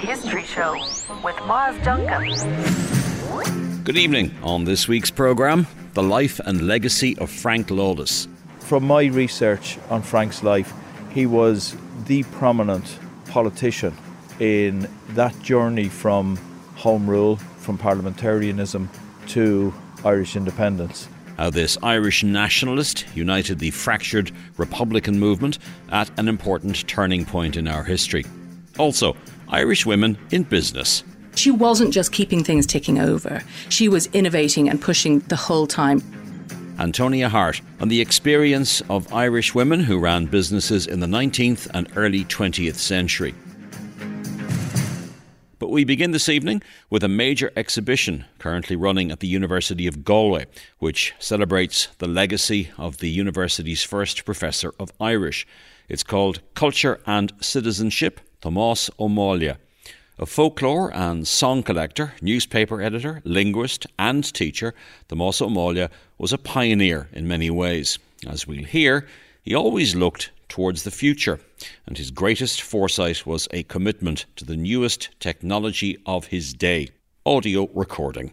The History Show with Miles Duncan. Good evening. On this week's programme, the life and legacy of Frank Lawless. From my research on Frank's life, he was the prominent politician in that journey from Home Rule, from parliamentarianism to Irish independence. How this Irish nationalist united the fractured Republican movement at an important turning point in our history. Also, Irish women in business. She wasn't just keeping things ticking over, she was innovating and pushing the whole time. Antonia Hart on the experience of Irish women who ran businesses in the 19th and early 20th century. But we begin this evening with a major exhibition currently running at the University of Galway, which celebrates the legacy of the university's first professor of Irish. It's called Culture and Citizenship Tomás Máille. A folklore and song collector, newspaper editor, linguist, and teacher, Tomás Máille was a pioneer in many ways. As we'll hear, he always looked towards the future, and his greatest foresight was a commitment to the newest technology of his day audio recording.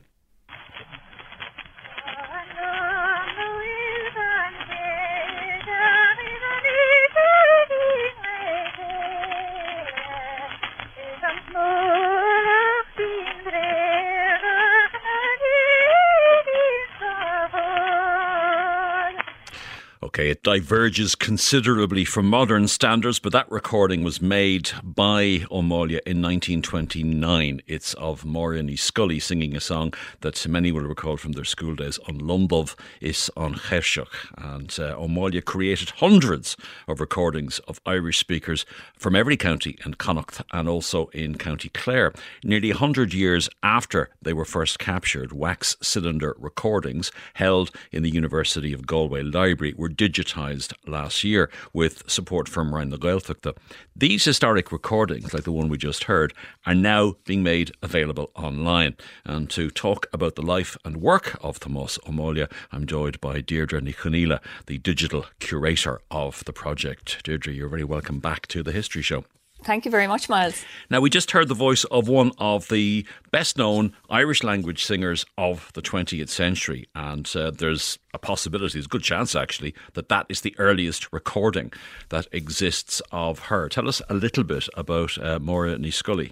Okay, it diverges considerably from modern standards, but that recording was made by Máille in 1929. It's of Maureen Ní Scolaí singing a song that many will recall from their school days An Londubh is an Chéirseach. And uh, Máille created hundreds of recordings of Irish speakers from every county in Connacht and also in County Clare. Nearly 100 years after they were first captured, wax cylinder recordings held in the University of Galway Library were digitised last year with support from Roinn na Gaeltachta. These historic recordings, like the one we just heard, are now being made available online. And to talk about the life and work of Tomás Máille, I'm joined by Deirdre Ní Chonaill, the digital curator of the project. Deirdre, you're very welcome back to the History Show. Thank you very much, Miles. Now, we just heard the voice of one of the best known Irish language singers of the 20th century, and uh, there's a possibility, there's a good chance actually, that that is the earliest recording that exists of her. Tell us a little bit about uh, Máire Ní Scolaí.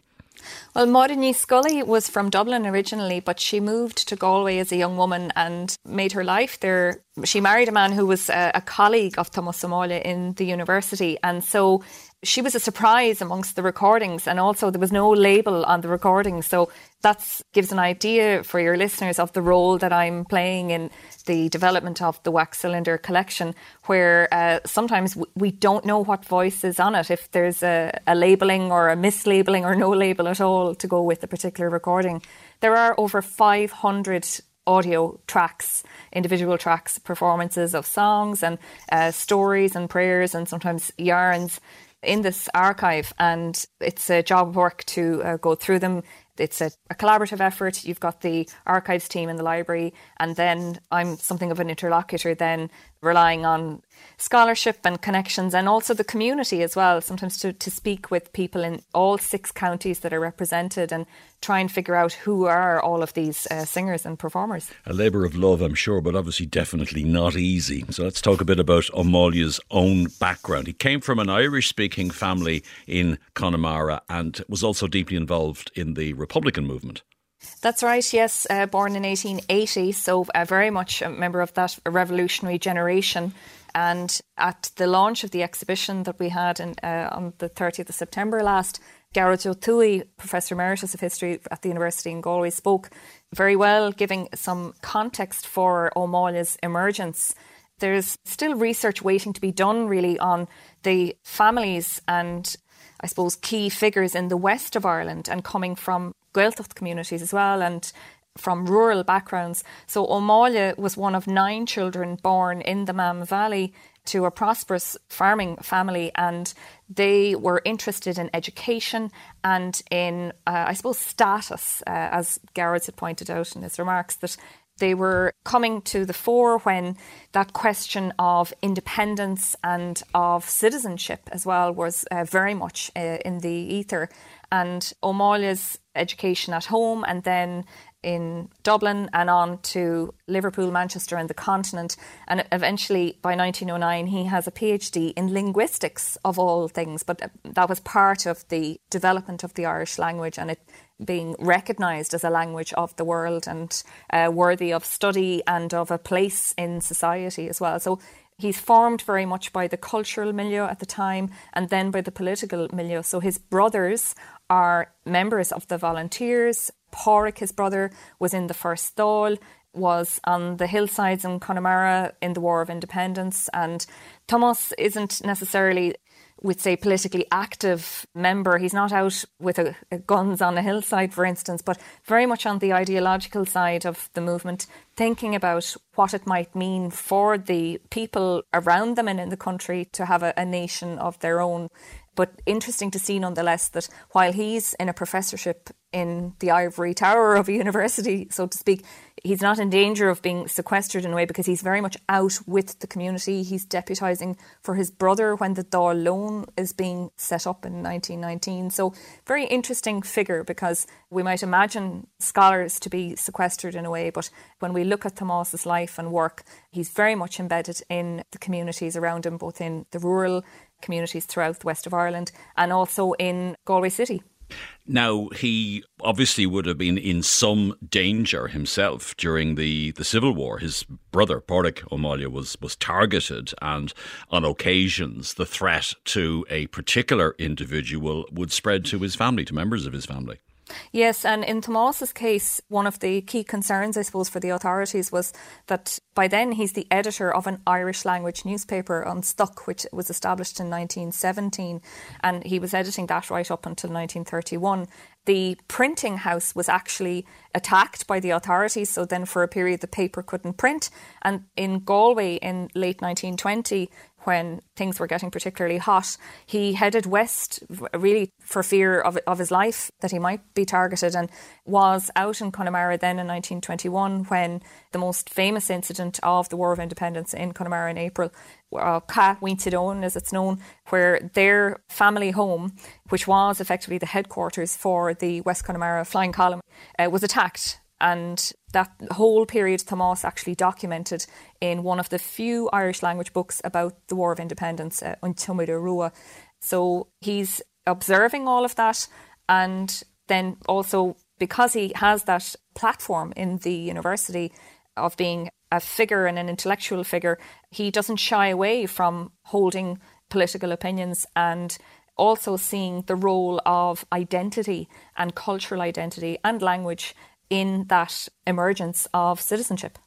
Well, Ní Scolaí was from Dublin originally, but she moved to Galway as a young woman and made her life there. She married a man who was a, a colleague of Thomas Máille in the university, and so she was a surprise amongst the recordings and also there was no label on the recording. So that gives an idea for your listeners of the role that I'm playing in the development of the wax cylinder collection where uh, sometimes we don't know what voice is on it if there's a, a labeling or a mislabeling or no label at all to go with a particular recording. There are over 500 audio tracks, individual tracks, performances of songs and uh, stories and prayers and sometimes yarns in this archive, and it's a job of work to uh, go through them. It's a, a, collaborative effort. You've got the archives team in the library, and then I'm something of an interlocutor, then relying on scholarship and connections and also the community as well, sometimes to, to speak with people in all six counties that are represented and try and figure out who are all of these uh, singers and performers. A labour of love, I'm sure, but obviously definitely not easy. So let's talk a bit about Máille's own background. He came from an Irish speaking family in Connemara and was also deeply involved in the Republican movement. That's right, yes. Uh, born in 1880, so uh, very much a member of that revolutionary generation. And at the launch of the exhibition that we had in, uh, on the 30th of September last, Ó Tuathaigh, Professor Emeritus of History at the University in Galway, spoke very well, giving some context for O'Malley's emergence. There's still research waiting to be done, really, on the families and I suppose, key figures in the west of Ireland and coming from Gaeltacht communities as well and from rural backgrounds. So Máille was one of nine children born in the Mam Valley to a prosperous farming family, and they were interested in education and in, uh, I suppose, status, uh, as Garrett had pointed out in his remarks, that they were coming to the fore when that question of independence and of citizenship as well was uh, very much uh, in the ether. And Ó Máille's education at home and then in Dublin and on to Liverpool, Manchester, and the continent. And eventually, by 1909, he has a PhD in linguistics, of all things. But uh, that was part of the development of the Irish language and it being recognised as a language of the world and uh, worthy of study and of a place in society as well. So he's formed very much by the cultural milieu at the time and then by the political milieu. So his brothers are members of the volunteers. Pádraig, his brother, was in the first Dáil, was on the hillsides in Connemara in the War of Independence. And Thomas isn't necessarily with say politically active member he's not out with a, a guns on a hillside for instance but very much on the ideological side of the movement thinking about what it might mean for the people around them and in the country to have a, a nation of their own but interesting to see nonetheless that while he's in a professorship in the ivory tower of a university, so to speak, he's not in danger of being sequestered in a way because he's very much out with the community. He's deputising for his brother when the Dáil loan is being set up in 1919. So, very interesting figure because we might imagine scholars to be sequestered in a way, but when we look at Thomas's life and work, he's very much embedded in the communities around him, both in the rural communities throughout the west of Ireland and also in Galway City. Now, he obviously would have been in some danger himself during the, the Civil War. His brother, Pádraig O'Malley, was, was targeted, and on occasions, the threat to a particular individual would spread to his family, to members of his family. Yes, and in Tomas's case, one of the key concerns, I suppose, for the authorities was that by then he's the editor of an Irish language newspaper An Stoc, which was established in 1917, and he was editing that right up until 1931. The printing house was actually attacked by the authorities, so then for a period the paper couldn't print. And in Galway in late 1920, when things were getting particularly hot, he headed west really for fear of, of his life that he might be targeted and was out in Connemara then in 1921 when the most famous incident of the War of Independence in Connemara in April, Muintir Eoin as it's known, where their family home, which was effectively the headquarters for the West Connemara Flying Column, uh, was attacked and that whole period Thomas actually documented in one of the few Irish language books about the War of Independence, uh, Rua. So he's observing all of that and then also because he has that platform in the university of being a figure and an intellectual figure, he doesn't shy away from holding political opinions and also seeing the role of identity and cultural identity and language in that emergence of citizenship.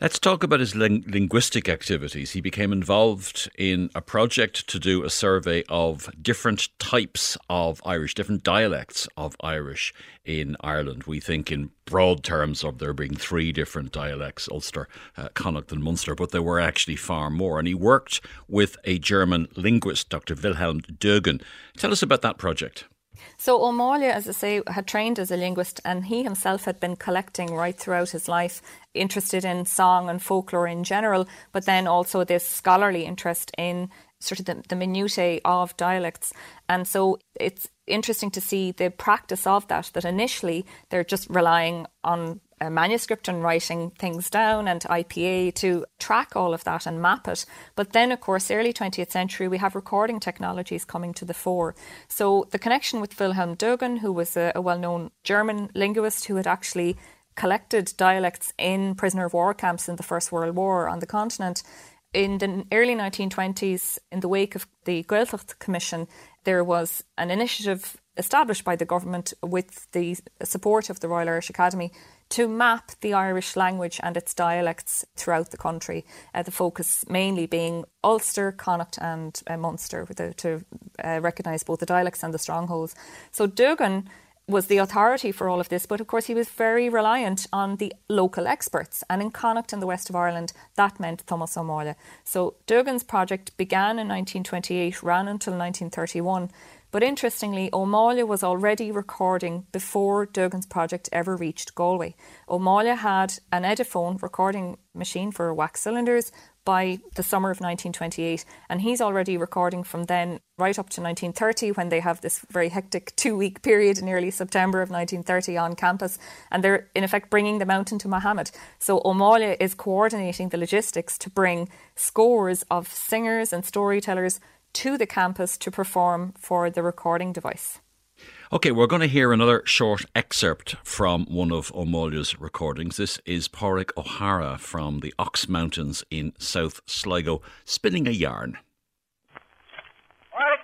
Let's talk about his ling- linguistic activities. He became involved in a project to do a survey of different types of Irish, different dialects of Irish in Ireland. We think in broad terms of there being three different dialects Ulster, uh, Connacht, and Munster, but there were actually far more. And he worked with a German linguist, Dr. Wilhelm Doegen. Tell us about that project. So Máille, as I say, had trained as a linguist and he himself had been collecting right throughout his life, interested in song and folklore in general, but then also this scholarly interest in sort of the, the minutiae of dialects. And so it's interesting to see the practice of that, that initially they're just relying on a manuscript and writing things down and IPA to track all of that and map it. But then, of course, early 20th century, we have recording technologies coming to the fore. So the connection with Wilhelm Doegen, who was a, a well known German linguist who had actually collected dialects in prisoner of war camps in the First World War on the continent. In the early 1920s, in the wake of the Gaeltacht Commission, there was an initiative established by the government with the support of the Royal Irish Academy to map the Irish language and its dialects throughout the country. Uh, the focus mainly being Ulster, Connacht, and uh, Munster the, to uh, recognise both the dialects and the strongholds. So Doegen was the authority for all of this, but of course he was very reliant on the local experts. And in Connacht and the west of Ireland, that meant Thomas Ó So Doegen's project began in 1928, ran until 1931. But interestingly, O'Malley was already recording before Doegen's project ever reached Galway. O'Malley had an Ediphone recording machine for wax cylinders by the summer of 1928, and he's already recording from then right up to 1930 when they have this very hectic two week period in early September of 1930 on campus, and they're in effect bringing the mountain to Muhammad. So O'Malley is coordinating the logistics to bring scores of singers and storytellers to the campus to perform for the recording device. Okay, we're going to hear another short excerpt from one of O'Malley's recordings. This is Pádraig O'Hara from the Ox Mountains in South Sligo, spinning a yarn. On a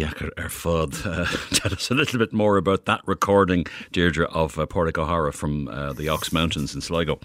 yacker er fud. Uh, tell us a little bit more about that recording, Deirdre, of uh, O'Hara from uh, the Ox Mountains in Sligo.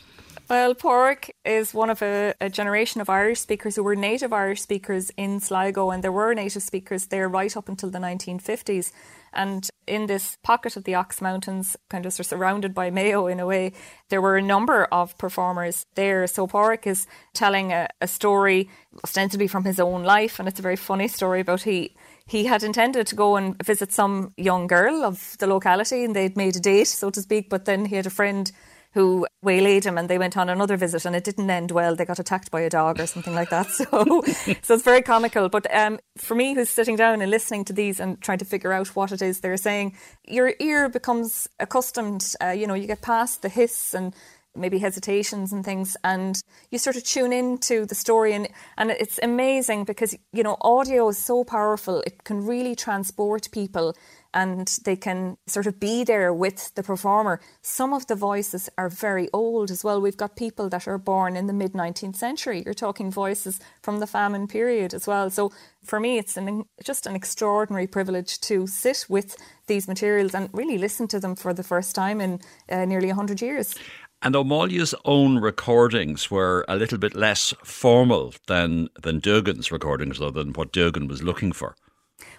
Well, Pádraig is one of a, a, generation of Irish speakers who were native Irish speakers in Sligo, and there were native speakers there right up until the 1950s. And in this pocket of the Ox Mountains, kind of sort of surrounded by Mayo in a way, there were a number of performers there. So Pádraig is telling a, a story ostensibly from his own life, and it's a very funny story about he he had intended to go and visit some young girl of the locality and they'd made a date, so to speak, but then he had a friend who waylaid him and they went on another visit and it didn't end well. They got attacked by a dog or something like that. So, so it's very comical. But um, for me, who's sitting down and listening to these and trying to figure out what it is they're saying, your ear becomes accustomed. Uh, you know, you get past the hiss and maybe hesitations and things and you sort of tune into the story and and it's amazing because you know audio is so powerful it can really transport people and they can sort of be there with the performer. Some of the voices are very old as well. We've got people that are born in the mid 19th century. You're talking voices from the famine period as well. So for me, it's an, just an extraordinary privilege to sit with these materials and really listen to them for the first time in uh, nearly 100 years. And O'Malley's own recordings were a little bit less formal than than Doegen's recordings, or than what Duggan was looking for.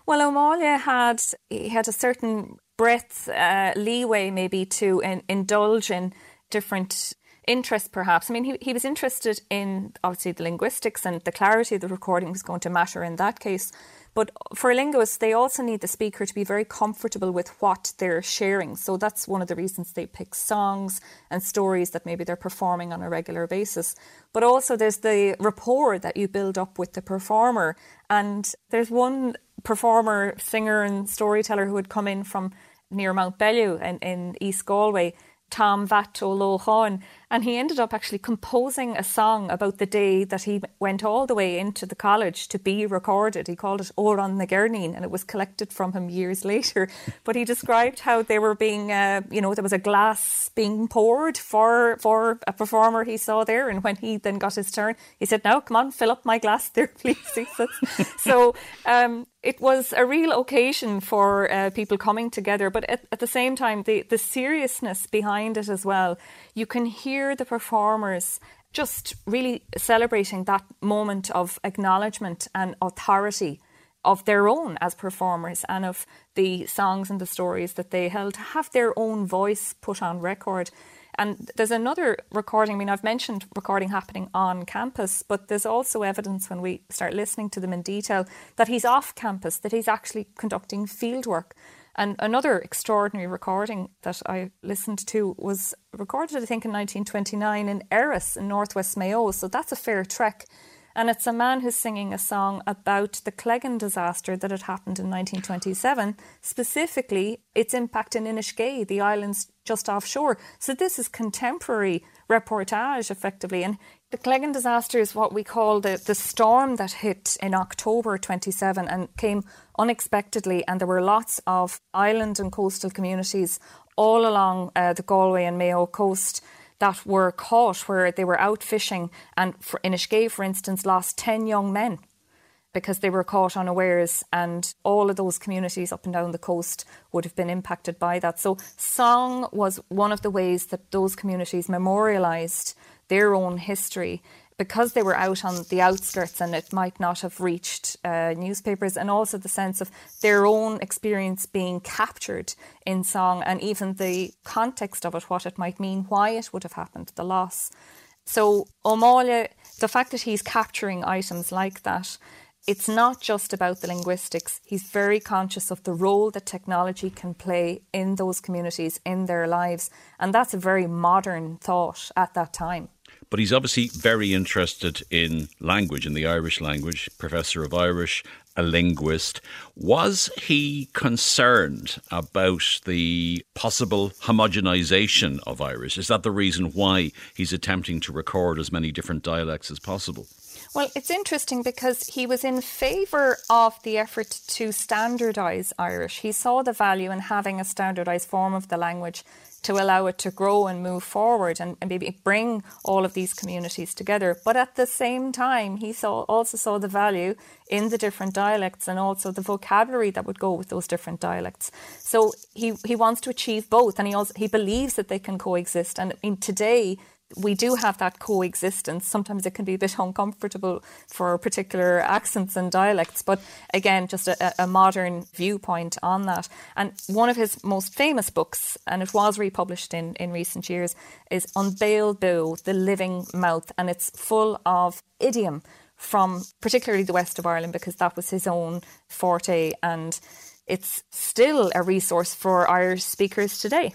Well, O'Malley had he had a certain breadth, uh, leeway, maybe to in, indulge in different interests, perhaps. I mean, he, he was interested in obviously the linguistics and the clarity of the recording was going to matter in that case. But for linguists, they also need the speaker to be very comfortable with what they're sharing. So that's one of the reasons they pick songs and stories that maybe they're performing on a regular basis. But also, there's the rapport that you build up with the performer. And there's one performer, singer, and storyteller who had come in from near Mount Bellew in, in East Galway Tom Vat O'Lohan, and he ended up actually composing a song about the day that he went all the way into the college to be recorded. He called it Oran na Gernin, and it was collected from him years later. But he described how they were being, uh, you know, there was a glass being poured for for a performer he saw there, and when he then got his turn, he said, "Now, come on, fill up my glass there, please." so um, it was a real occasion for uh, people coming together, but at, at, the same time, the, the seriousness behind it as well. You can hear the performers just really celebrating that moment of acknowledgement and authority of their own as performers and of the songs and the stories that they held to have their own voice put on record. And there's another recording. I mean, I've mentioned recording happening on campus, but there's also evidence when we start listening to them in detail that he's off campus, that he's actually conducting field work. And another extraordinary recording that I listened to was recorded, I think, in 1929 in Erris in northwest Mayo. So that's a fair trek. And it's a man who's singing a song about the Cleggan disaster that had happened in 1927, specifically its impact in Inishkea, the islands just offshore. So this is contemporary reportage, effectively. And the Cleggan disaster is what we call the, the storm that hit in October 27 and came unexpectedly. And there were lots of island and coastal communities all along uh, the Galway and Mayo coast that were caught where they were out fishing and for Inishkea, for instance, lost 10 young men. because they were caught unawares, and all of those communities up and down the coast would have been impacted by that. So, song was one of the ways that those communities memorialised their own history because they were out on the outskirts and it might not have reached uh, newspapers, and also the sense of their own experience being captured in song and even the context of it, what it might mean, why it would have happened, the loss. So, O'Malley, the fact that he's capturing items like that it's not just about the linguistics. He's very conscious of the role that technology can play in those communities, in their lives. And that's a very modern thought at that time. But he's obviously very interested in language, in the Irish language, professor of Irish, a linguist. Was he concerned about the possible homogenization of Irish? Is that the reason why he's attempting to record as many different dialects as possible? Well, it's interesting because he was in favour of the effort to standardise Irish. He saw the value in having a standardised form of the language to allow it to grow and move forward and, and, maybe bring all of these communities together. But at the same time, he saw also saw the value in the different dialects and also the vocabulary that would go with those different dialects. So he, he wants to achieve both and he also he believes that they can coexist. And I mean today we do have that coexistence. Sometimes it can be a bit uncomfortable for particular accents and dialects, but again, just a, a, modern viewpoint on that. And one of his most famous books, and it was republished in, in recent years, is Béal Beo, The Living Mouth, and it's full of idiom from particularly the west of Ireland because that was his own forte and it's still a resource for Irish speakers today.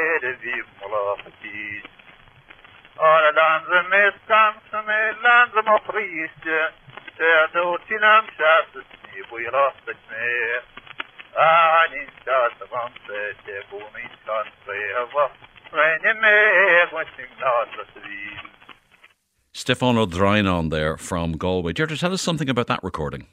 Stefan O'Drynon there from Galway. Deirdre, tell us something about that recording.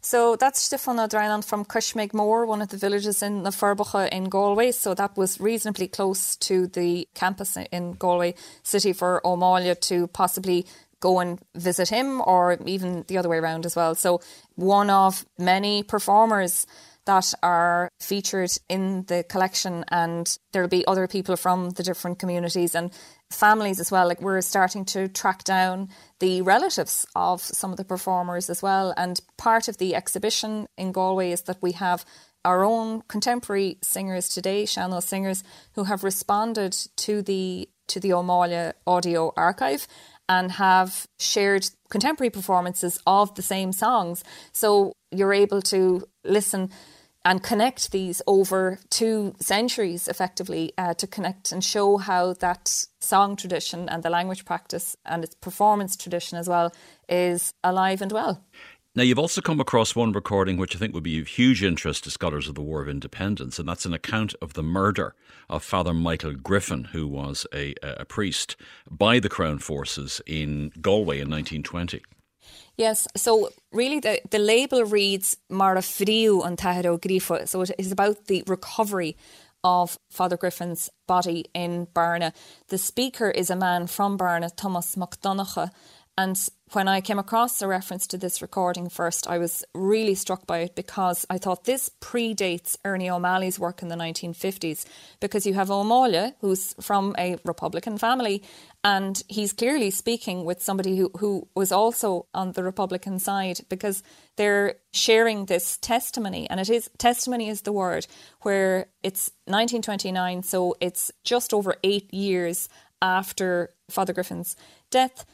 So that's Stefan O'Drynon from Cushmegmore, one of the villages in the Forbacha in Galway. So that was reasonably close to the campus in Galway City for O'Malley to possibly go and visit him or even the other way around as well. So, one of many performers that are featured in the collection, and there'll be other people from the different communities and families as well. Like, we're starting to track down the relatives of some of the performers as well. And part of the exhibition in Galway is that we have our own contemporary singers today, Sean-Nós singers, who have responded to the to the O'Malley audio archive and have shared contemporary performances of the same songs. So you're able to listen and connect these over two centuries effectively uh, to connect and show how that song tradition and the language practice and its performance tradition as well is alive and well. Now, you've also come across one recording which I think would be of huge interest to scholars of the War of Independence, and that's an account of the murder of Father Michael Griffin, who was a, a priest by the Crown Forces in Galway in 1920. Yes, so really the, the label reads Mara Friu an Tahiro Grifo, so it is about the recovery of Father Griffin's body in Barna. The speaker is a man from Barna, Thomas McDonagh, and when I came across a reference to this recording first, I was really struck by it because I thought this predates Ernie O'Malley's work in the 1950s. Because you have O'Malley, who's from a Republican family, and he's clearly speaking with somebody who, who was also on the Republican side because they're sharing this testimony. And it is testimony is the word, where it's 1929, so it's just over eight years after Father Griffin's death.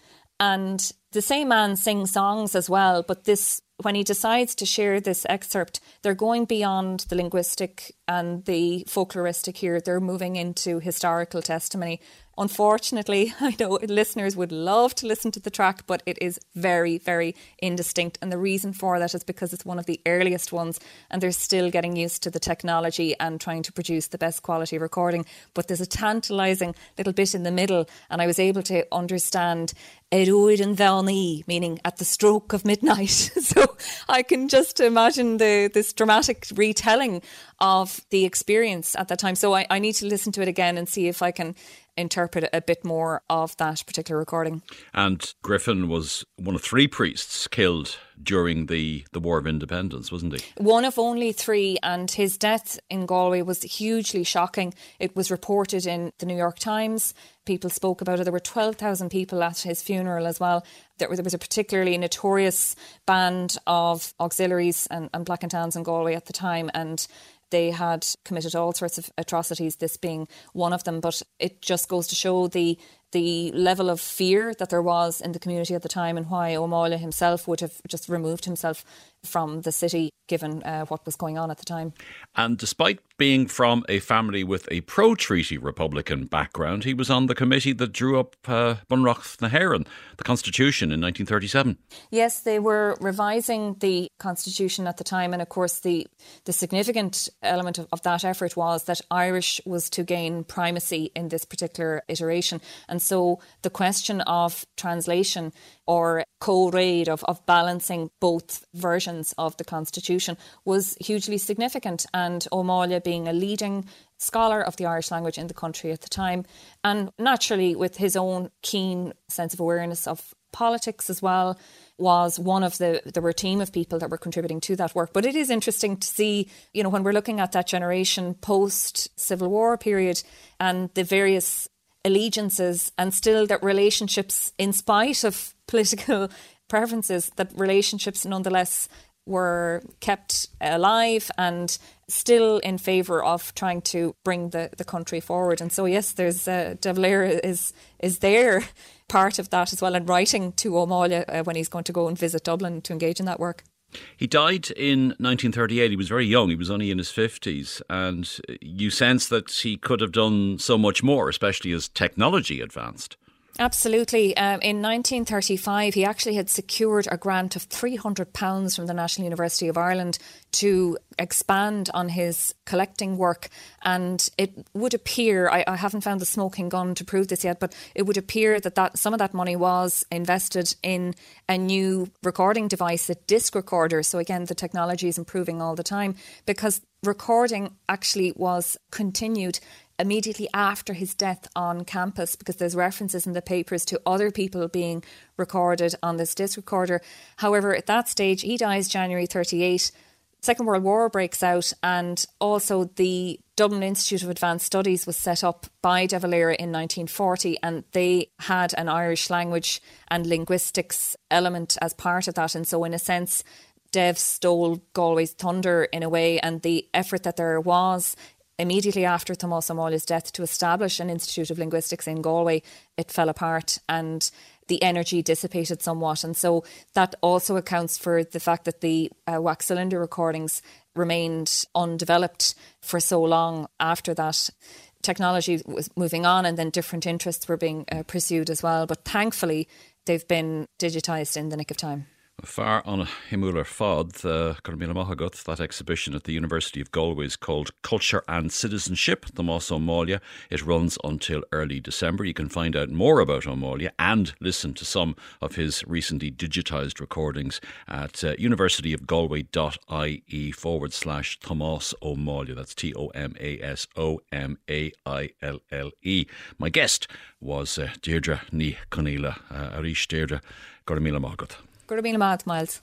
And the same man sings songs as well, but this when he decides to share this excerpt, they're going beyond the linguistic and the folkloristic here. They're moving into historical testimony unfortunately, I know listeners would love to listen to the track, but it is very, very indistinct. And the reason for that is because it's one of the earliest ones and they're still getting used to the technology and trying to produce the best quality recording. But there's a tantalising little bit in the middle, and I was able to understand Eruid and Valny, meaning at the stroke of midnight. so I can just imagine the this dramatic retelling of the experience at that time. So I, I need to listen to it again and see if I can interpret a bit more of that particular recording. And Griffin was one of three priests killed during the, the War of Independence, wasn't he? One of only three, and his death in Galway was hugely shocking. It was reported in the New York Times. People spoke about it. There were 12,000 people at his funeral as well. There was, there was a particularly notorious band of auxiliaries and, and Black and Tans in Galway at the time, and they had committed all sorts of atrocities, this being one of them. But it just goes to show the the level of fear that there was in the community at the time and why O'Malley himself would have just removed himself from the city given uh, what was going on at the time. And despite being from a family with a pro treaty Republican background, he was on the committee that drew up uh, na hÉireann, the Constitution in 1937. Yes, they were revising the Constitution at the time, and of course, the, the significant element of, of that effort was that Irish was to gain primacy in this particular iteration. And so the question of translation or co-raid of, of balancing both versions of the constitution was hugely significant and O'Malley being a leading scholar of the Irish language in the country at the time and naturally with his own keen sense of awareness of politics as well was one of the there were a team of people that were contributing to that work. But it is interesting to see you know when we're looking at that generation post civil war period and the various allegiances and still that relationships in spite of political preferences, that relationships nonetheless were kept alive and still in favour of trying to bring the, the country forward. And so, yes, there's uh, De Valera is is there part of that as well, and writing to O'Malley uh, when he's going to go and visit Dublin to engage in that work. He died in 1938. He was very young. He was only in his 50s. And uh, you sense that he could have done so much more, especially as technology advanced. Absolutely. Um, in 1935, he actually had secured a grant of £300 from the National University of Ireland to expand on his collecting work. And it would appear, I, I, haven't found the smoking gun to prove this yet, but it would appear that, that some of that money was invested in a new recording device, a disc recorder. So again, the technology is improving all the time because recording actually was continued immediately after his death on campus because there's references in the papers to other people being recorded on this disc recorder. However, at that stage, he dies January 38. Second World War breaks out, and also the Dublin Institute of Advanced Studies was set up by De Valera in 1940, and they had an Irish language and linguistics element as part of that. And so, in a sense, Dev stole Galway's thunder in a way, and the effort that there was immediately after Thomas O'Malley's death to establish an Institute of Linguistics in Galway, it fell apart and the energy dissipated somewhat. And so that also accounts for the fact that the uh, wax cylinder recordings remained undeveloped for so long after that. Technology was moving on, and then different interests were being uh, pursued as well. But thankfully, they've been digitised in the nick of time. Far on Himular Fod, uh, Mahagut, that exhibition at the University of Galway is called Culture and Citizenship, Tomás O'Malley. It runs until early December. You can find out more about O'Malley and listen to some of his recently digitised recordings at uh, universityofgalway.ie forward slash Thomas O'Malley. That's T O M A S O M A I L L E. My guest was uh, Deirdre Ní Chonaill, uh, Arish Deirdre, Gormila Magat. Miles.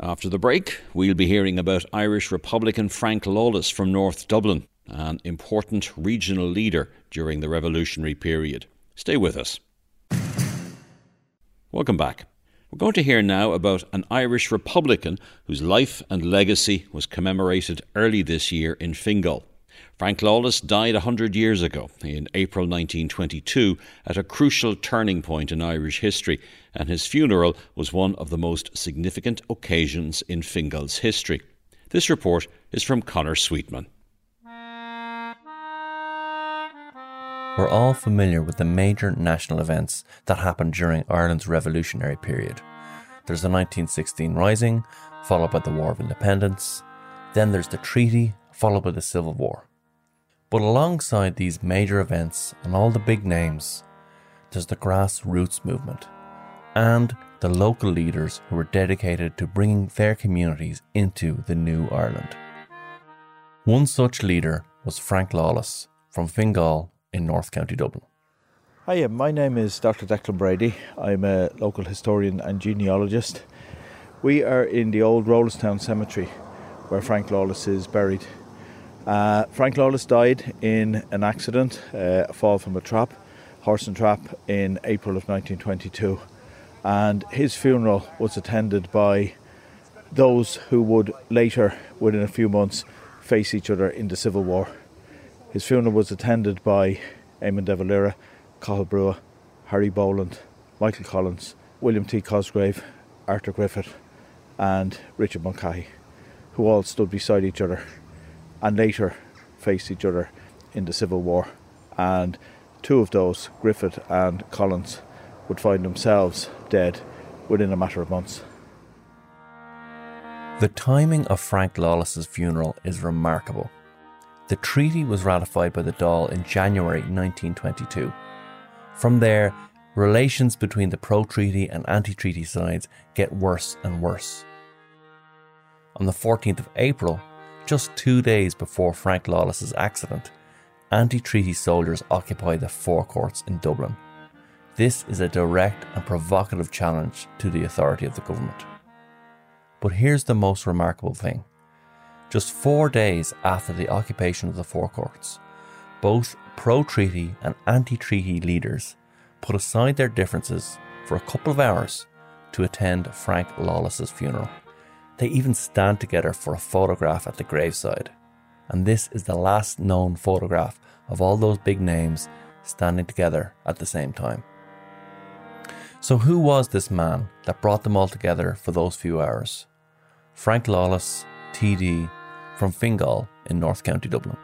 After the break, we'll be hearing about Irish Republican Frank Lawless from North Dublin, an important regional leader during the revolutionary period. Stay with us. Welcome back. We're going to hear now about an Irish Republican whose life and legacy was commemorated early this year in Fingal. Frank Lawless died 100 years ago, in April 1922, at a crucial turning point in Irish history, and his funeral was one of the most significant occasions in Fingal's history. This report is from Connor Sweetman. we're all familiar with the major national events that happened during Ireland's revolutionary period. There's the 1916 Rising, followed by the War of Independence, then there's the Treaty, followed by the Civil War. But alongside these major events and all the big names, there's the grassroots movement and the local leaders who were dedicated to bringing their communities into the new Ireland. One such leader was Frank Lawless from Fingal in North County Dublin. Hi, my name is Dr. Declan Brady. I'm a local historian and genealogist. We are in the old Rolestown Cemetery where Frank Lawless is buried. Uh, Frank Lawless died in an accident, uh, a fall from a trap, horse and trap, in April of 1922. And his funeral was attended by those who would later, within a few months, face each other in the Civil War. His funeral was attended by Eamon de Valera, Cathal Brugha, Harry Boland, Michael Collins, William T. Cosgrave, Arthur Griffith, and Richard Mulcahy, who all stood beside each other and later faced each other in the Civil War. And two of those, Griffith and Collins, would find themselves dead within a matter of months. The timing of Frank Lawless's funeral is remarkable. The treaty was ratified by the Dáil in January 1922. From there, relations between the pro treaty and anti treaty sides get worse and worse. On the 14th of April, just two days before Frank Lawless's accident, anti treaty soldiers occupy the Four Courts in Dublin. This is a direct and provocative challenge to the authority of the government. But here's the most remarkable thing. Just four days after the occupation of the Four Courts, both pro treaty and anti treaty leaders put aside their differences for a couple of hours to attend Frank Lawless's funeral. They even stand together for a photograph at the graveside. And this is the last known photograph of all those big names standing together at the same time. So, who was this man that brought them all together for those few hours? Frank Lawless, TD, from Fingal in North County Dublin.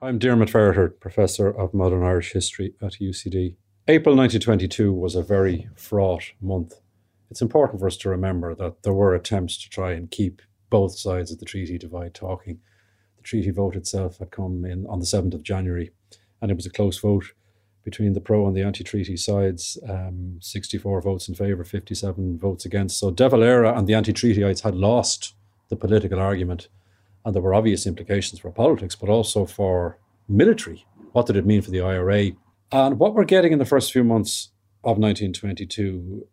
I'm Diarmaid Ferriter, Professor of Modern Irish History at UCD. April 1922 was a very fraught month. It's important for us to remember that there were attempts to try and keep both sides of the treaty divide talking. The treaty vote itself had come in on the 7th of January, and it was a close vote between the pro and the anti treaty sides um, 64 votes in favour, 57 votes against. So De Valera and the anti treatyites had lost the political argument, and there were obvious implications for politics, but also for military. What did it mean for the IRA? And what we're getting in the first few months of 1922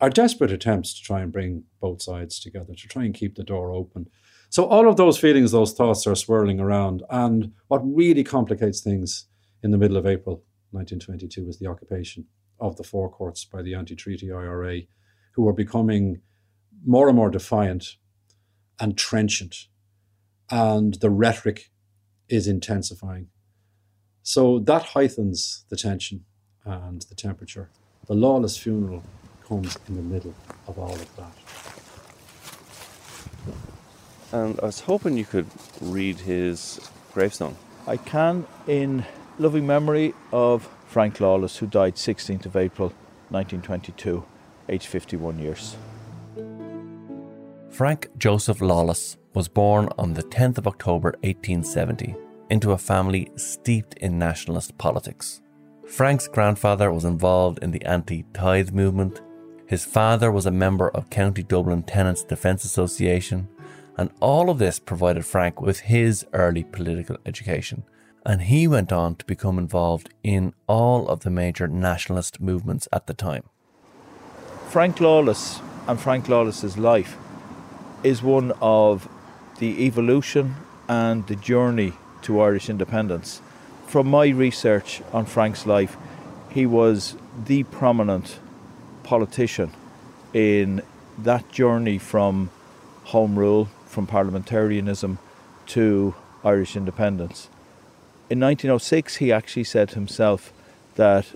are desperate attempts to try and bring both sides together, to try and keep the door open. So all of those feelings, those thoughts are swirling around. And what really complicates things in the middle of April 1922 was the occupation of the Four Courts by the anti-treaty IRA, who were becoming more and more defiant and trenchant. And the rhetoric is intensifying. So that heightens the tension and the temperature. The Lawless funeral comes in the middle of all of that. And I was hoping you could read his gravestone. I can, in loving memory of Frank Lawless, who died 16th of April 1922, aged 51 years. Frank Joseph Lawless was born on the 10th of October 1870 into a family steeped in nationalist politics. Frank's grandfather was involved in the anti tithe movement. His father was a member of County Dublin Tenants Defence Association, and all of this provided Frank with his early political education. And he went on to become involved in all of the major nationalist movements at the time. Frank Lawless and Frank Lawless's life is one of the evolution and the journey to Irish independence. From my research on Frank's life, he was the prominent politician in that journey from Home Rule, from parliamentarianism to Irish independence. In 1906, he actually said himself that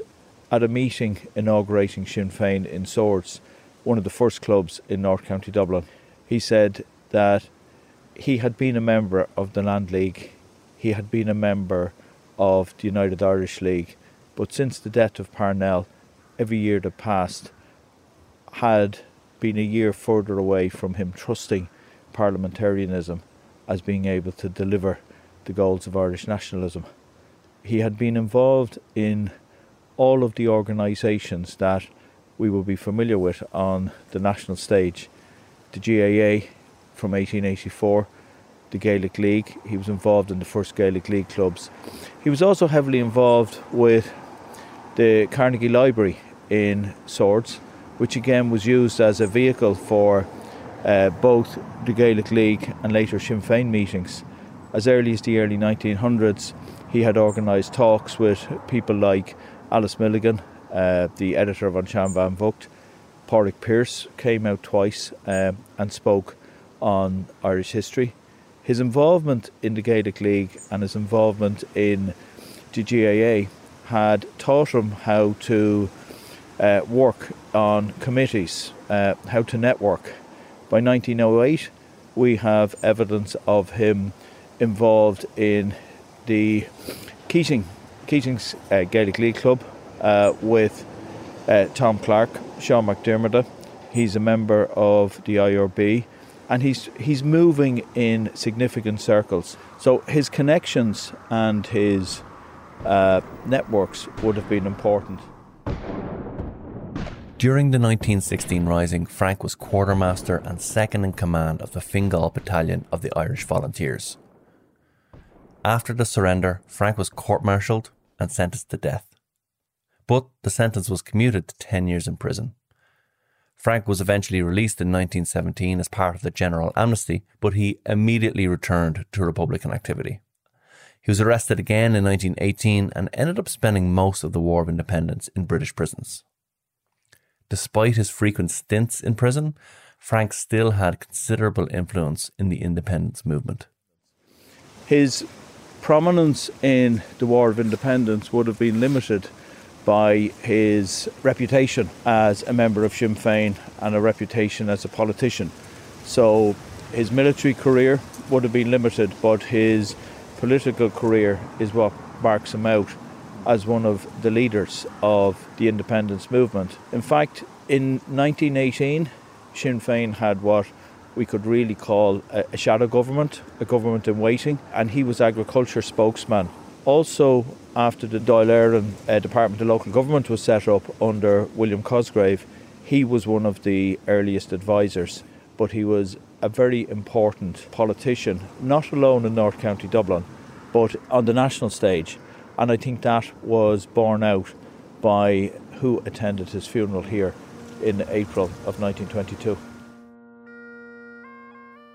at a meeting inaugurating Sinn Féin in Swords, one of the first clubs in North County Dublin, he said that he had been a member of the Land League, he had been a member of the United Irish League, but since the death of Parnell, every year that passed had been a year further away from him trusting parliamentarianism as being able to deliver the goals of Irish nationalism. He had been involved in all of the organisations that we will be familiar with on the national stage the GAA from 1884, the Gaelic League. He was involved in the first Gaelic League clubs. He was also heavily involved with the Carnegie Library in Swords, which again was used as a vehicle for uh, both the Gaelic League and later Sinn Féin meetings. As early as the early 1900s, he had organised talks with people like Alice Milligan, uh, the editor of An Sean Van Vocht. Pádraig Pearse came out twice um, and spoke on Irish history. His involvement in the Gaelic League and his involvement in the GAA had taught him how to uh, work on committees, uh, how to network. By 1908, we have evidence of him involved in the Keating Keating's uh, Gaelic League Club uh, with uh, Tom Clarke, Sean McDermott. He's a member of the IRB, and he's he's moving in significant circles. So his connections and his uh, networks would have been important. During the 1916 Rising, Frank was quartermaster and second in command of the Fingal Battalion of the Irish Volunteers. After the surrender, Frank was court martialed and sentenced to death. But the sentence was commuted to 10 years in prison. Frank was eventually released in 1917 as part of the general amnesty, but he immediately returned to Republican activity. He was arrested again in 1918 and ended up spending most of the War of Independence in British prisons. Despite his frequent stints in prison, Frank still had considerable influence in the independence movement. His prominence in the War of Independence would have been limited by his reputation as a member of Sinn Féin and a reputation as a politician. So his military career would have been limited, but his political career is what marks him out as one of the leaders of the independence movement. In fact, in 1918, Sinn Féin had what we could really call a, a shadow government, a government in waiting, and he was agriculture spokesman. Also, after the Dáil uh, Department of Local Government was set up under William Cosgrave, he was one of the earliest advisors, but he was a very important politician, not alone in North County Dublin, but on the national stage. And I think that was borne out by who attended his funeral here in April of 1922.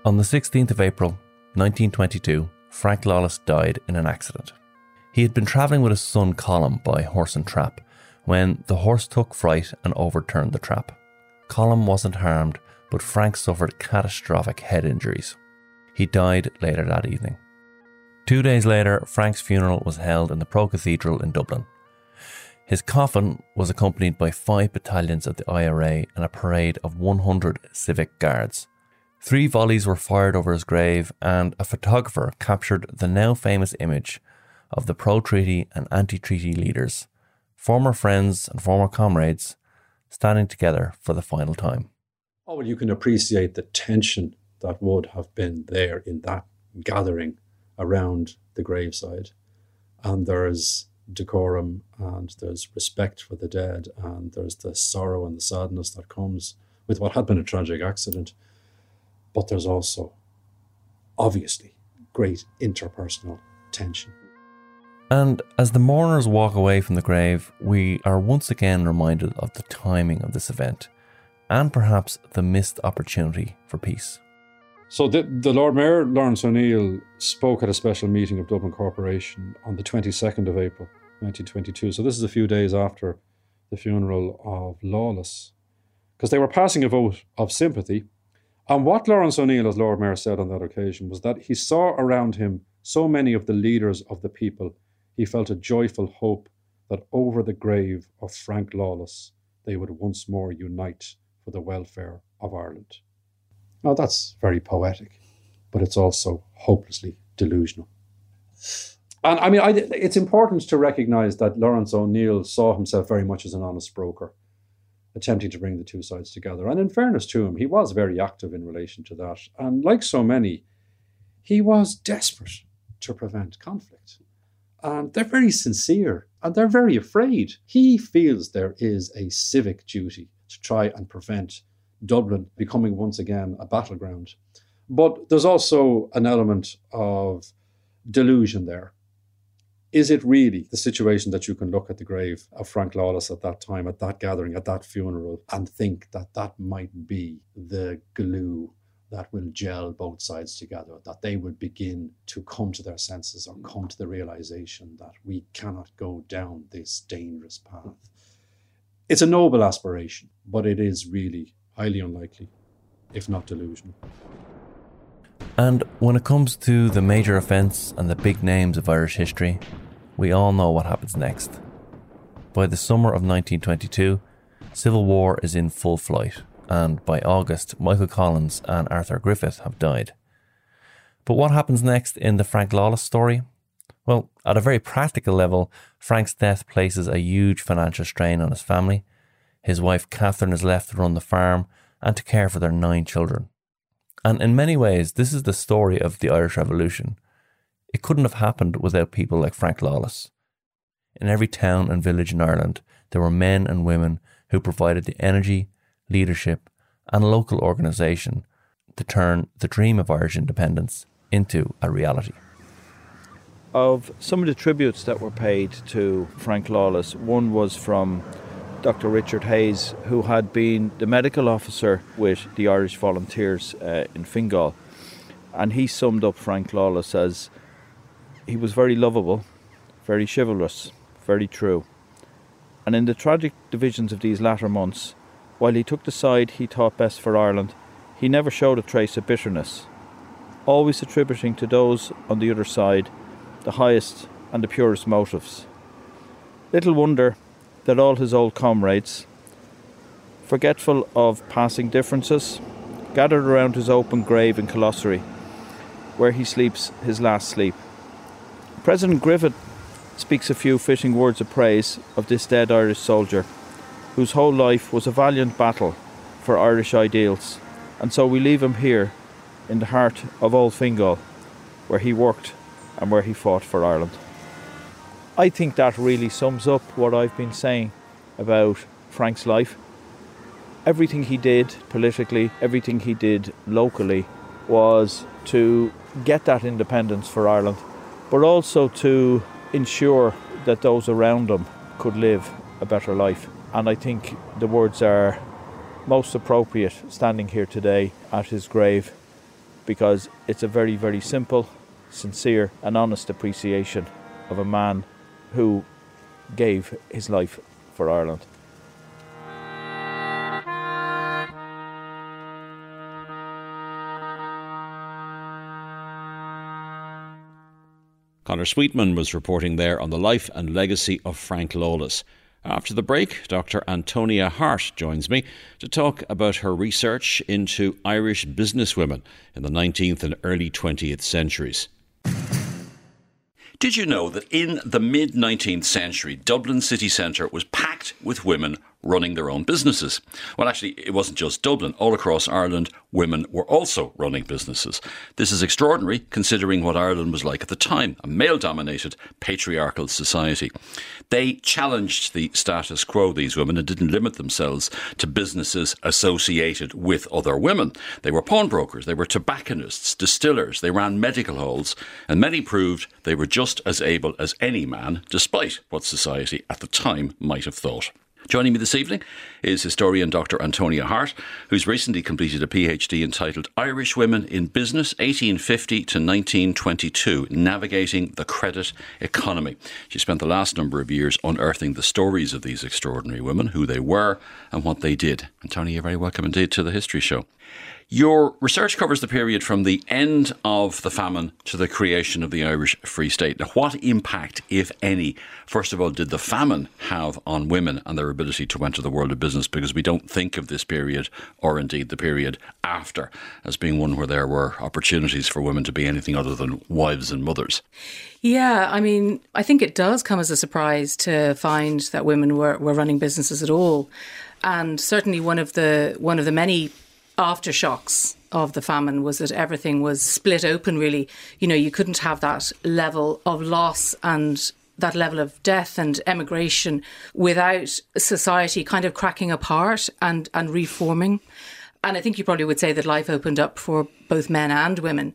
On the 16th of April 1922, Frank Lawless died in an accident. He had been travelling with his son Colm by horse and trap when the horse took fright and overturned the trap. Colm wasn't harmed, but Frank suffered catastrophic head injuries. He died later that evening. Two days later, Frank's funeral was held in the Pro Cathedral in Dublin. His coffin was accompanied by five battalions of the IRA and a parade of 100 civic guards. Three volleys were fired over his grave, and a photographer captured the now famous image of the pro treaty and anti treaty leaders, former friends and former comrades, standing together for the final time. Oh, well, you can appreciate the tension that would have been there in that gathering around the graveside. And there's decorum and there's respect for the dead and there's the sorrow and the sadness that comes with what had been a tragic accident. But there's also, obviously, great interpersonal tension. And as the mourners walk away from the grave, we are once again reminded of the timing of this event and perhaps the missed opportunity for peace. So the, the Lord Mayor, Lawrence O'Neill, spoke at a special meeting of Dublin Corporation on the 22nd of April 1922. So this is a few days after the funeral of Lawless, because they were passing a vote of sympathy. And what Lawrence O'Neill, as Lord Mayor, said on that occasion was that he saw around him so many of the leaders of the people, he felt a joyful hope that over the grave of Frank Lawless, they would once more unite for the welfare of Ireland. Now, that's very poetic. but it's also hopelessly delusional. And I mean, I, it's important to recognize that Lawrence O'Neill saw himself very much as an honest broker, attempting to bring the two sides together. And in fairness to him, he was very active in relation to that. And like so many, he was desperate to prevent conflict. And they're very sincere and they're very afraid. He feels there is a civic duty to try and prevent Dublin becoming once again a battleground. But there's also an element of delusion there. Is it really the situation that you can look at the grave of Frank Lawless at that time, at that gathering, at that funeral, and think that that might be the glue that will gel both sides together, that they will begin to come to their senses or mm. come to the realization that we cannot go down this dangerous path? It's a noble aspiration, but it is really highly unlikely, if not delusional. And when it comes to the major events and the big names of Irish history, we all know what happens next. By the summer of 1922, civil war is in full flight, and by August, Michael Collins and Arthur Griffith have died. But what happens next in the Frank Lawless story? Well, at a very practical level, Frank's death places a huge financial strain on his family. His wife Catherine is left to run the farm and to care for their nine children. And in many ways, this is the story of the Irish Revolution. It couldn't have happened without people like Frank Lawless. In every town and village in Ireland, there were men and women who provided the energy, leadership, and local organisation to turn the dream of Irish independence into a reality. Of some of the tributes that were paid to Frank Lawless, one was from Dr. Richard Hayes, who had been the medical officer with the Irish Volunteers uh, in Fingal. And he summed up Frank Lawless as he was very lovable, very chivalrous, very true. And in the tragic divisions of these latter months, while he took the side he thought best for Ireland, he never showed a trace of bitterness, always attributing to those on the other side the highest and the purest motives. Little wonder that all his old comrades, forgetful of passing differences, gathered around his open grave in Kilossery, where he sleeps his last sleep. President Griffith speaks a few fitting words of praise of this dead Irish soldier, whose whole life was a valiant battle for Irish ideals, and so we leave him here in the heart of Old Fingal, where he worked and where he fought for Ireland. I think that really sums up what I've been saying about Frank's life. Everything he did politically, everything he did locally was to get that independence for Ireland, but also to ensure that those around him could live a better life. And I think the words are most appropriate standing here today at his grave because it's a very, very simple, sincere, and honest appreciation of a man who gave his life for Ireland. Conor Sweetman was reporting there on the life and legacy of Frank Lawless. After the break, Dr. Antonia Hart joins me to talk about her research into Irish businesswomen in the 19th and early 20th centuries. Did you know that in the mid 19th century, Dublin city centre was packed with women running their own businesses? Well, actually, it wasn't just Dublin. All across Ireland, women were also running businesses. This is extraordinary considering what Ireland was like at the time a male dominated patriarchal society. They challenged the status quo, these women, and didn't limit themselves to businesses associated with other women. They were pawnbrokers, they were tobacconists, distillers, they ran medical halls, and many proved they were just as able as any man, despite what society at the time might have thought. Joining me this evening is historian Dr. Antonia Hart, who's recently completed a PhD entitled Irish Women in Business 1850 to 1922 Navigating the Credit Economy. She spent the last number of years unearthing the stories of these extraordinary women, who they were, and what they did. Antonia, you're very welcome indeed to the History Show. Your research covers the period from the end of the famine to the creation of the Irish Free State. Now, what impact, if any, first of all, did the famine have on women and their ability to enter the world of business because we don't think of this period, or indeed the period after, as being one where there were opportunities for women to be anything other than wives and mothers. Yeah, I mean, I think it does come as a surprise to find that women were, were running businesses at all. And certainly one of the one of the many aftershocks of the famine was that everything was split open really. You know you couldn't have that level of loss and that level of death and emigration without society kind of cracking apart and and reforming. And i think you probably would say that life opened up for both men and women.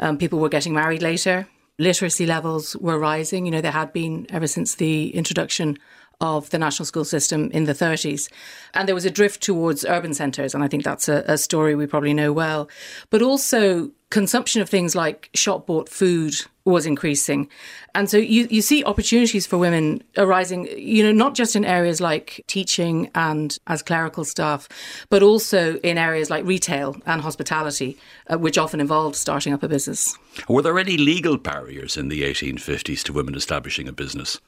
Um, people were getting married later. Literacy levels were rising. You know they had been ever since the introduction of the national school system in the 30s. And there was a drift towards urban centres, and I think that's a, a story we probably know well. But also, consumption of things like shop bought food was increasing. And so you, you see opportunities for women arising, you know, not just in areas like teaching and as clerical staff, but also in areas like retail and hospitality, uh, which often involved starting up a business. Were there any legal barriers in the 1850s to women establishing a business?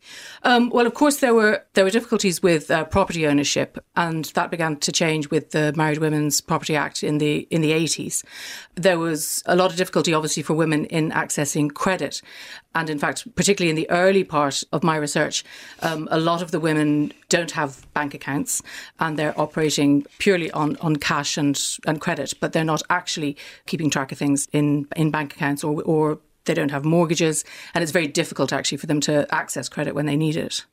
Um, well, of course, there were there were difficulties with uh, property ownership, and that began to change with the Married Women's Property Act in the in the 80s. There was a lot of difficulty, obviously, for women in accessing credit, and in fact, particularly in the early part of my research, um, a lot of the women don't have bank accounts and they're operating purely on, on cash and, and credit, but they're not actually keeping track of things in, in bank accounts or, or they don't have mortgages, and it's very difficult actually for them to access credit when they need it.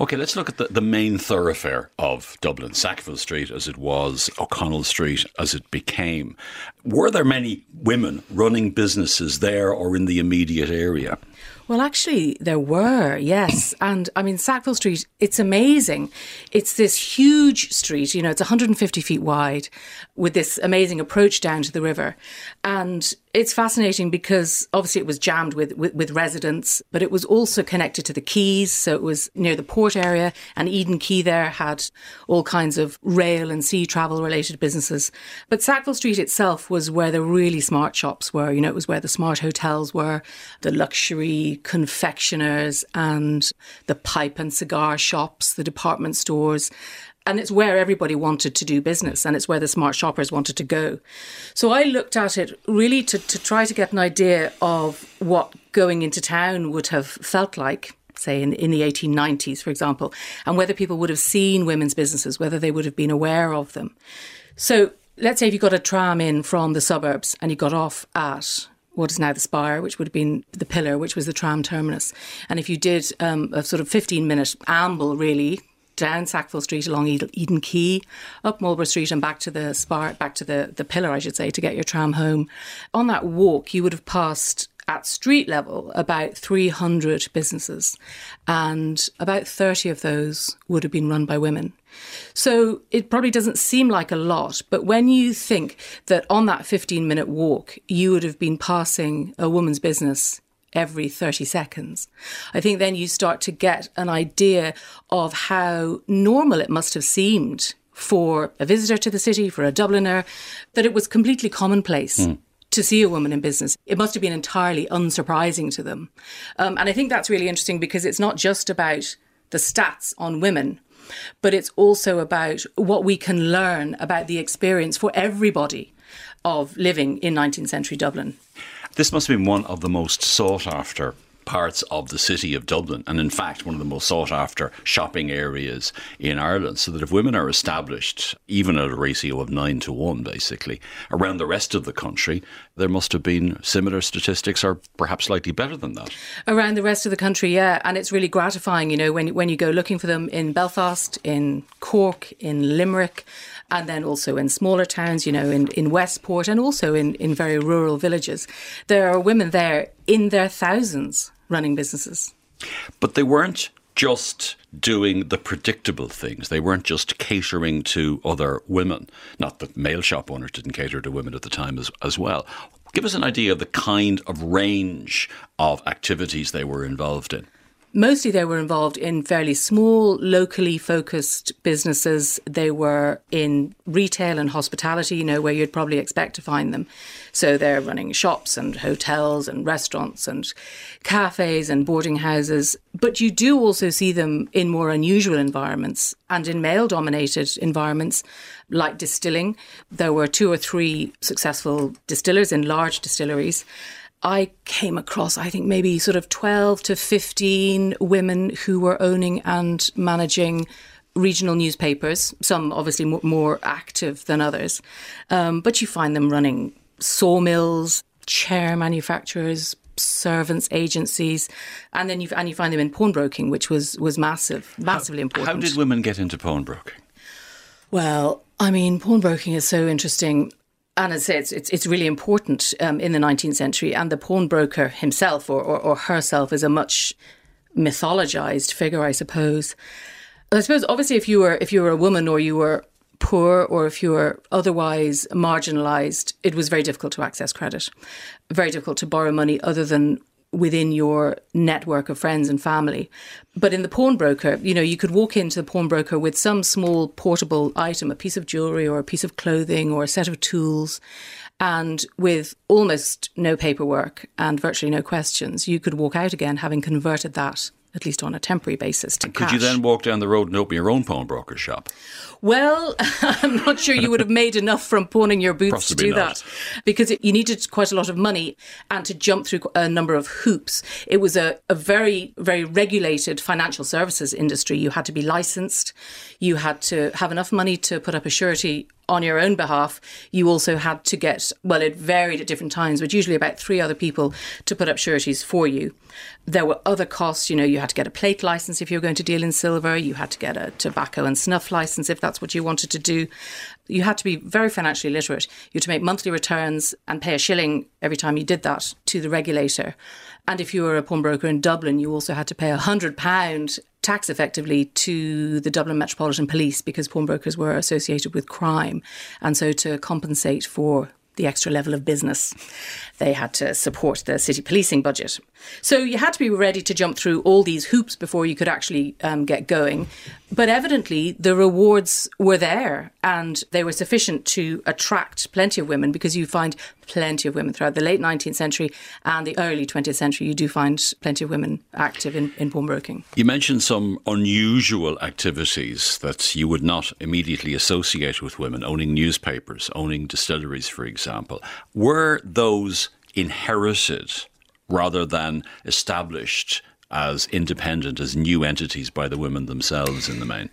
Okay, let's look at the, the main thoroughfare of Dublin, Sackville Street as it was, O'Connell Street as it became. Were there many women running businesses there or in the immediate area? Well, actually, there were, yes. And I mean, Sackville Street, it's amazing. It's this huge street, you know, it's 150 feet wide with this amazing approach down to the river. And it's fascinating because obviously it was jammed with, with, with, residents, but it was also connected to the quays. So it was near the port area, and Eden Quay there had all kinds of rail and sea travel related businesses. But Sackville Street itself was where the really smart shops were. You know, it was where the smart hotels were, the luxury confectioners, and the pipe and cigar shops, the department stores and it's where everybody wanted to do business and it's where the smart shoppers wanted to go. So I looked at it really to, to try to get an idea of what going into town would have felt like. Say in, in the 1890s, for example, and whether people would have seen women's businesses, whether they would have been aware of them. So, let's say if you got a tram in from the suburbs and you got off at what is now the Spire, which would have been the Pillar, which was the tram terminus. And if you did um, a sort of 15 minute amble, really, down Sackville Street along Eden Quay, up Marlborough Street and back to the spar, back to the, the pillar, I should say, to get your tram home. On that walk, you would have passed at street level about 300 businesses, and about 30 of those would have been run by women. So it probably doesn't seem like a lot, but when you think that on that 15 minute walk, you would have been passing a woman's business every 30 seconds. I think then you start to get an idea of how normal it must have seemed for a visitor to the city, for a Dubliner, that it was completely commonplace. Mm. To see a woman in business, it must have been entirely unsurprising to them. Um, and I think that's really interesting because it's not just about the stats on women, but it's also about what we can learn about the experience for everybody of living in 19th century Dublin. This must have been one of the most sought after parts of the city of Dublin, and in fact, one of the most sought after shopping areas in Ireland. So that if women are established, even at a ratio of nine to one, basically, around the rest of the country, there must have been similar statistics, or perhaps slightly better than that. Around the rest of the country, yeah, and it's really gratifying, you know, when when you go looking for them in Belfast, in Cork, in Limerick and then also in smaller towns, you know, in, in Westport and also in, in very rural villages. There are women there in their thousands running businesses. But they weren't just doing the predictable things. They weren't just catering to other women. Not that male shop owners didn't cater to women at the time as, as well. Give us an idea of the kind of range of activities they were involved in. Mostly they were involved in fairly small, locally focused businesses. They were in retail and hospitality, you know, where you'd probably expect to find them. So they're running shops and hotels and restaurants and cafes and boarding houses. But you do also see them in more unusual environments and in male dominated environments like distilling. There were two or three successful distillers in large distilleries. I came across, I think, maybe sort of 12 to 15 women who were owning and managing regional newspapers, some obviously more active than others. Um, but you find them running sawmills, chair manufacturers, servants agencies, and then you and you find them in pawnbroking, which was was massive, massively how, important. How did women get into pawnbroking? Well, I mean, pawnbroking is so interesting. And as I say, it's, it's, it's really important um, in the 19th century. And the pawnbroker himself or, or, or herself is a much mythologized figure, I suppose. I suppose, obviously, if you were if you were a woman or you were poor or if you were otherwise marginalized, it was very difficult to access credit, very difficult to borrow money other than within your network of friends and family. But in the pawnbroker, you know, you could walk into the pawnbroker with some small portable item, a piece of jewelry or a piece of clothing or a set of tools. And with almost no paperwork and virtually no questions, you could walk out again having converted that at least on a temporary basis to and Could cash. you then walk down the road and open your own pawnbroker shop? Well, I'm not sure you would have made enough from pawning your boots Possibly to do not. that because it, you needed quite a lot of money and to jump through a number of hoops. It was a, a very, very regulated financial services industry. You had to be licensed, you had to have enough money to put up a surety on your own behalf. You also had to get, well, it varied at different times, but usually about three other people to put up sureties for you. There were other costs, you know, you had to get a plate license if you were going to deal in silver, you had to get a tobacco and snuff license if that's what you wanted to do. You had to be very financially literate. You had to make monthly returns and pay a shilling every time you did that to the regulator. And if you were a pawnbroker in Dublin, you also had to pay a hundred pound tax effectively to the Dublin Metropolitan Police because pawnbrokers were associated with crime. And so to compensate for the extra level of business, they had to support the city policing budget. So you had to be ready to jump through all these hoops before you could actually um, get going. But evidently, the rewards were there and they were sufficient to attract plenty of women because you find plenty of women throughout the late 19th century and the early 20th century. You do find plenty of women active in, in pawnbroking. You mentioned some unusual activities that you would not immediately associate with women, owning newspapers, owning distilleries, for example. Were those inherited rather than established as independent, as new entities by the women themselves in the main?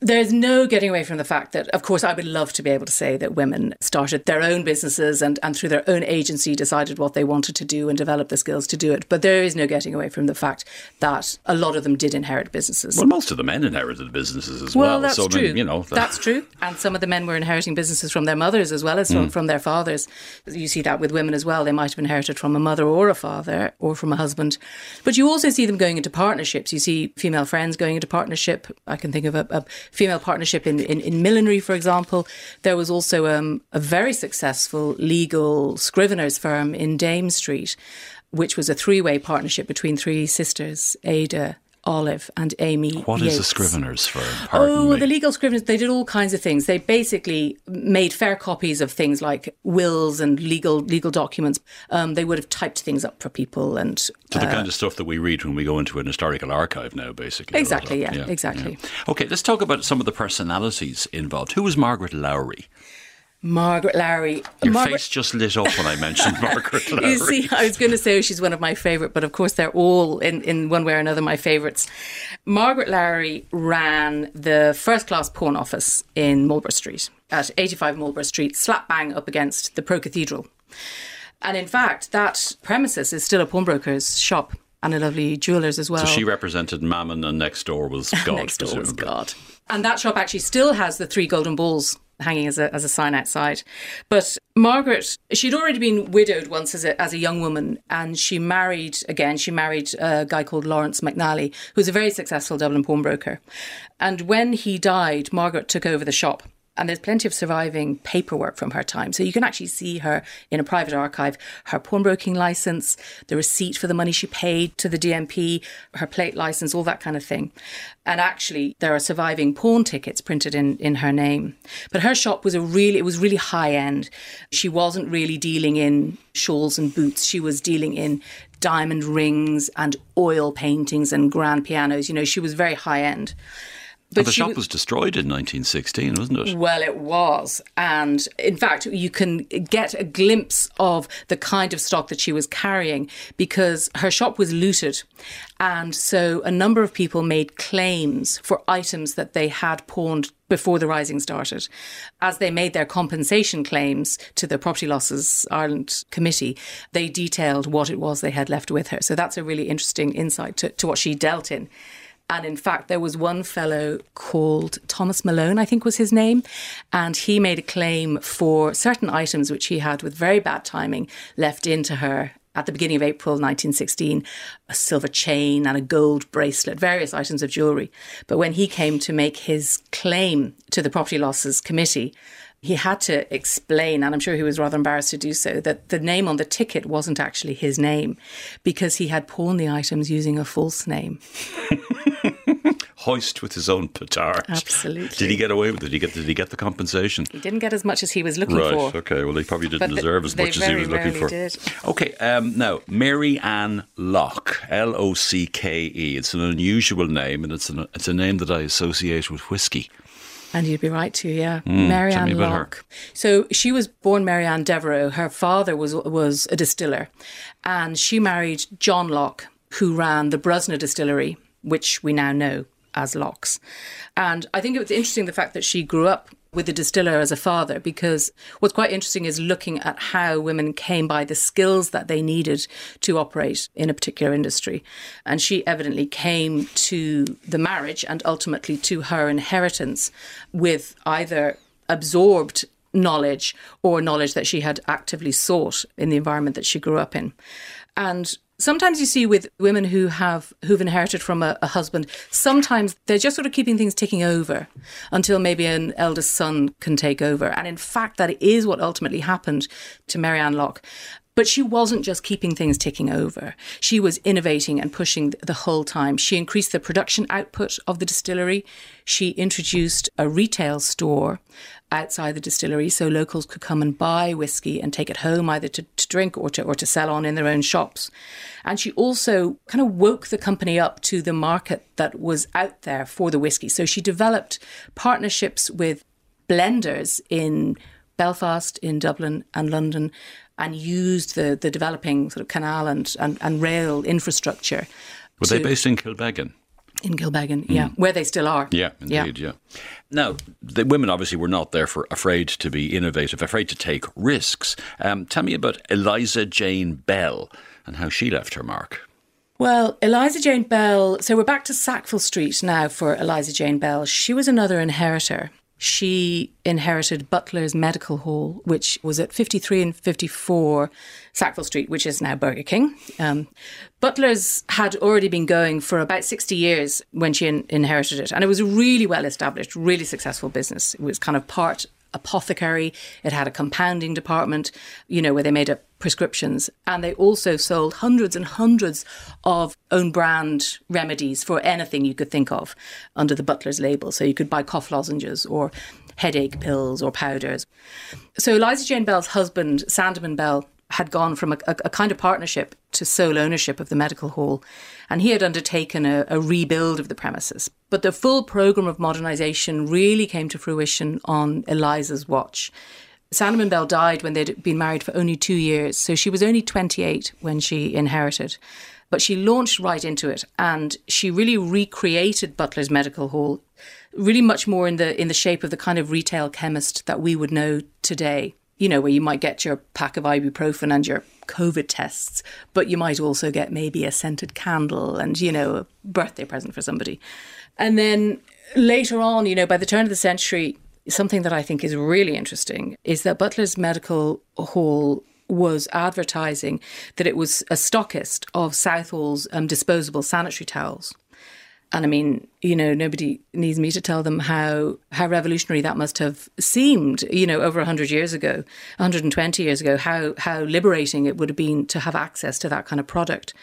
There's no getting away from the fact that, of course, I would love to be able to say that women started their own businesses and, and through their own agency decided what they wanted to do and developed the skills to do it. But there is no getting away from the fact that a lot of them did inherit businesses. Well, most of the men inherited businesses as well. well. that's so, I true. mean, you know, that's true. And some of the men were inheriting businesses from their mothers as well as from, mm. from their fathers. You see that with women as well. They might have inherited from a mother or a father or from a husband. But you also see them going into partnerships. You see female friends going into partnership. I can think of a, a female partnership in, in, in millinery, for example. There was also um, a very successful legal scriveners firm in Dame Street, which was a three way partnership between three sisters, Ada, Olive, and Amy. What is a Yates. scrivener's firm? Oh, me. the legal scriveners, they did all kinds of things. They basically made fair copies of things like wills and legal legal documents. Um, they would have typed things up for people and So the kind of stuff that we read when we go into an historical archive now, basically. Exactly, yeah, exactly. Okay, let's talk about some of the personalities involved. Who was Margaret Lowry? Margaret Larry. Your Margaret, face just lit up when I mentioned Margaret Larry. You see, I was going to say she's one of my favourite, but of course they're all in, in one way or another my favourites. Margaret Larry ran the first class pawn office in Marlborough Street at 85 Marlborough Street, slap bang up against the Pro Cathedral. And in fact, that premises is still a pawnbroker's shop and a lovely jeweller's as well. so she represented Mammon, and next door was God. Next door was. God. And that shop actually still has the three golden balls hanging as a, as a sign outside. But Margaret, she'd already been widowed once as a, as a young woman, and she married again. She married a guy called Lawrence McNally, who's a very successful Dublin pawnbroker. And when he died, Margaret took over the shop. And there's plenty of surviving paperwork from her time. So you can actually see her in a private archive, her pawnbroking license, the receipt for the money she paid to the DMP, her plate license, all that kind of thing. And actually, there are surviving pawn tickets printed in, in her name. But her shop was a really, it was really high end. She wasn't really dealing in shawls and boots. She was dealing in diamond rings and oil paintings and grand pianos. You know, she was very high end. But the shop was destroyed in 1916, wasn't it? Well, it was. And in fact, you can get a glimpse of the kind of stock that she was carrying because her shop was looted. And so a number of people made claims for items that they had pawned before the rising started. As they made their compensation claims to the Property Losses Ireland Committee, they detailed what it was they had left with her. So that's a really interesting insight to, to what she dealt in. And in fact, there was one fellow called Thomas Malone, I think was his name, and he made a claim for certain items which he had with very bad timing left into her at the beginning of April 1916 a silver chain and a gold bracelet, various items of jewellery. But when he came to make his claim to the Property Losses Committee, he had to explain, and I'm sure he was rather embarrassed to do so, that the name on the ticket wasn't actually his name because he had pawned the items using a false name. Hoist with his own petard. Absolutely. Did he get away with it? Did he get, did he get the compensation? He didn't get as much as he was looking right, for. okay. Well, he probably didn't But deserve as much as he was looking for. did. Okay, um, now, Mary Ann Locke, L O C K E. It's an unusual name, and it's, an, it's a name that I associate with whiskey. And you'd be right too, yeah. Mm, Mary tell Ann about her. Locke. So she was born Mary Ann Devereux. Her father was was a distiller, and she married John Locke, who ran the Brusna distillery, which we now know as Locke's. And I think it was interesting the fact that she grew up with a distiller as a father because what's quite interesting is looking at how women came by the skills that they needed to operate in a particular industry. And she evidently came to the marriage and ultimately to her inheritance with either absorbed knowledge or knowledge that she had actively sought in the environment that she grew up in. And sometimes you see with women who have who've inherited from a, a husband, sometimes they're just sort of keeping things ticking over until maybe an eldest son can take over. And in fact, that is what ultimately happened to Mary Ann Locke. But she wasn't just keeping things ticking over. She was innovating and pushing the whole time. She increased the production output of the distillery. She introduced a retail store outside the distillery so locals could come and buy whiskey and take it home either to, to drink or to, or to sell on in their own shops. And she also kind of woke the company up to the market that was out there for the whiskey. So she developed partnerships with blenders in Belfast, in Dublin, and London, and used the, the developing sort of canal and, and, and rail infrastructure. Were they based in Kilbeggan? In Kilbeggan? Yeah, where they still are. Yeah, indeed, yeah. Now, the women obviously were not there for afraid to be innovative, afraid to take risks. Um, tell me about Eliza Jane Bell and how she left her mark. Well, Eliza Jane Bell, so we're back to Sackville Street now for Eliza Jane Bell. She was another inheritor. She inherited Butler's Medical Hall, which was at 53 and 54 Sackville Street, which is now Burger King. Um, Butler's had already been going for about 60 years when she in- inherited it. And it was a really well established, really successful business. It was kind of part apothecary. It had a compounding department, you know, where they made up prescriptions. And they also sold hundreds and hundreds of own brand remedies for anything you could think of under the Butler's label. So you could buy cough lozenges or headache pills or powders. So Eliza Jane Bell's husband, Sandeman Bell, had gone from a, a, kind of partnership to sole ownership of the medical hall, and he had undertaken a, a rebuild of the premises. But the full programme of modernisation really came to fruition on Eliza's watch. Sandeman Bell died when they'd been married for only two years, so she was only 28 when she inherited. But she launched right into it, and she really recreated Butler's Medical Hall, really much more in the in the shape of the kind of retail chemist that we would know today you know, where you might get your pack of ibuprofen and your COVID tests, but you might also get maybe a scented candle and, you know, a birthday present for somebody. And then later on, you know, by the turn of the century, something that I think is really interesting is that Butler's Medical Hall was advertising that it was a stockist of Southall's um, disposable sanitary towels. And I mean, you know, nobody needs me to tell them how how revolutionary that must have seemed, you know, over 100 years ago, 120 years ago, how how liberating it would have been to have access to that kind of product.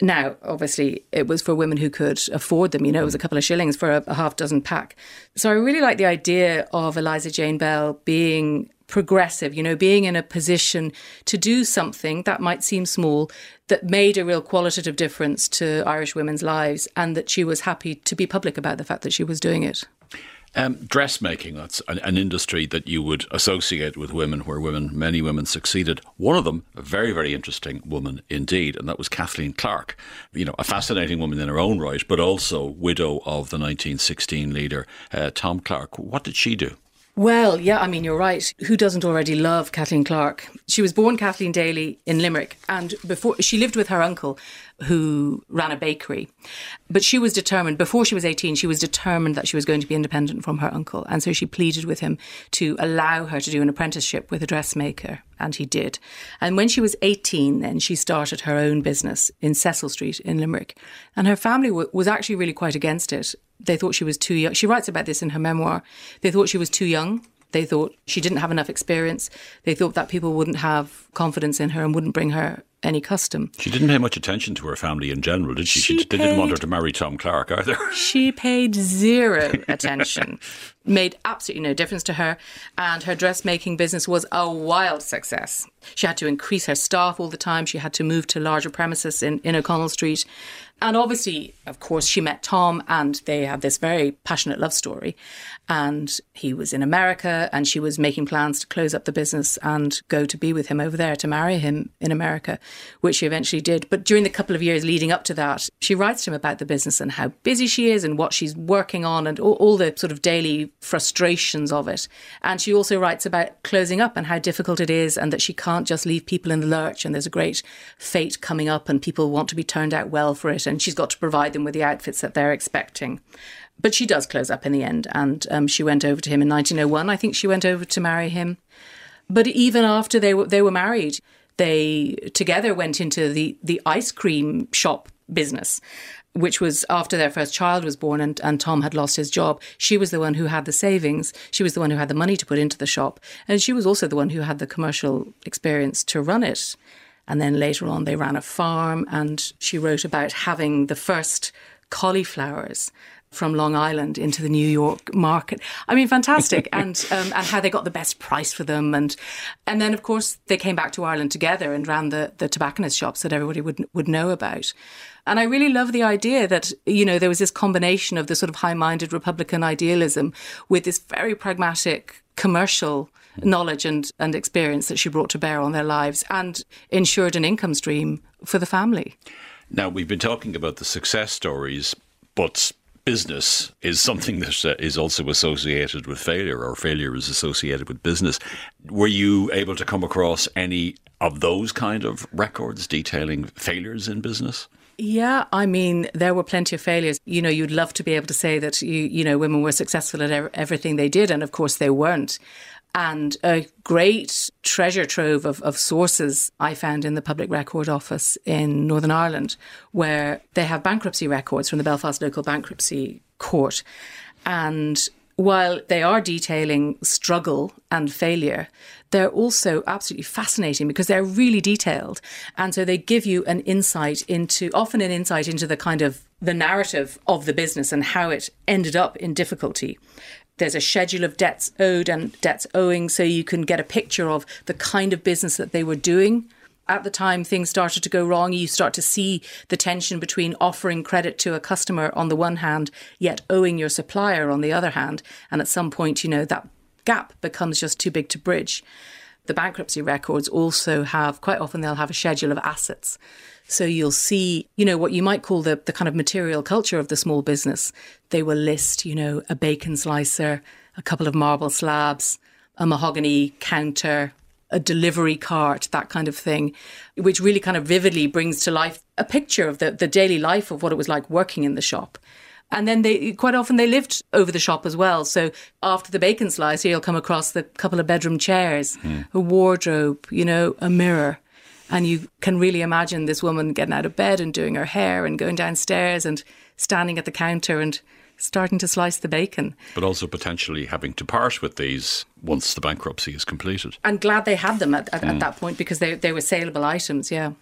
Now, obviously, it was for women who could afford them. You know, it was a mm. couple of shillings for a, a half dozen pack. So I really like the idea of Eliza Jane Bell being progressive, you know, being in a position to do something that might seem small that made a real qualitative difference to Irish women's lives and that she was happy to be public about the fact that she was doing it. Um, dressmaking, that's an, an, industry that you would associate with women, where women, many women succeeded. One of them, a very, very interesting woman indeed, and that was Kathleen Clarke. You know, a fascinating woman in her own right, but also widow of the 1916 leader, uh, Tom Clarke. What did she do? Well, yeah, I mean, you're right. Who doesn't already love Kathleen Clarke? She was born Kathleen Daly in Limerick, and before she lived with her uncle, who ran a bakery. But she was determined, before she was 18, she was determined that she was going to be independent from her uncle. And so she pleaded with him to allow her to do an apprenticeship with a dressmaker. And he did. And when she was 18, then she started her own business in Cecil Street in Limerick. And her family w- was actually really quite against it they thought she was too young. She writes about this in her memoir. They thought she was too young. They thought she didn't have enough experience. They thought that people wouldn't have confidence in her and wouldn't bring her any custom. She didn't pay much attention to her family in general, did she? She, she paid, didn't want her to marry Tom Clarke either. She paid zero attention, made absolutely no difference to her, and her dressmaking business was a wild success. She had to increase her staff all the time. She had to move to larger premises in, in O'Connell Street. And obviously, of course, she met Tom and they had this very passionate love story. And he was in America and she was making plans to close up the business and go to be with him over there, to marry him in America, which she eventually did. But during the couple of years leading up to that, she writes to him about the business and how busy she is and what she's working on and all, all the sort of daily frustrations of it. And she also writes about closing up and how difficult it is and that she can't just leave people in the lurch and there's a great fate coming up and people want to be turned out well for it and she's got to provide them with the outfits that they're expecting. But she does close up in the end, and um, she went over to him in 1901. I think she went over to marry him. But even after they were they were married, they together went into the the ice cream shop business which was after their first child was born and, and Tom had lost his job. She was the one who had the savings. She was the one who had the money to put into the shop. And she was also the one who had the commercial experience to run it. And then later on, they ran a farm, and she wrote about having the first cauliflowers from Long Island into the New York market. I mean, fantastic, and um, and how they got the best price for them, and and then of course they came back to Ireland together and ran the the tobacconist shops that everybody would would know about. And I really love the idea that you know there was this combination of the sort of high-minded Republican idealism with this very pragmatic commercial knowledge and, and experience that she brought to bear on their lives and ensured an income stream for the family. Now, we've been talking about the success stories, but business is something that uh, is also associated with failure, or failure is associated with business. Were you able to come across any of those kind of records detailing failures in business? Yeah, I mean, there were plenty of failures. You know, you'd love to be able to say that you, you know, women were successful at everything they did, and of course they weren't and a great treasure trove of, of sources I found in the Public Record Office in Northern Ireland, where they have bankruptcy records from the Belfast Local Bankruptcy Court. And while they are detailing struggle and failure, they're also absolutely fascinating because they're really detailed. And so they give you an insight into, often an insight into the kind of the narrative of the business and how it ended up in difficulty there's a schedule of debts owed and debts owing, so you can get a picture of the kind of business that they were doing. At the time things started to go wrong, you start to see the tension between offering credit to a customer on the one hand, yet owing your supplier on the other hand. And at some point, you know, that gap becomes just too big to bridge. The bankruptcy records also have, quite often, they'll have a schedule of assets. So you'll see, you know, what you might call the, the kind of material culture of the small business. They will list, you know, a bacon slicer, a couple of marble slabs, a mahogany counter, a delivery cart, that kind of thing, which really kind of vividly brings to life a picture of the, the daily life of what it was like working in the shop. And then they quite often they lived over the shop as well. So after the bacon slicer, you'll come across the couple of bedroom chairs, mm. a wardrobe, you know, a mirror And you can really imagine this woman getting out of bed and doing her hair and going downstairs and standing at the counter and starting to slice the bacon. But also potentially having to part with these once the bankruptcy is completed. I'm glad they had them at, at, mm. at that point because they, they were saleable items, yeah.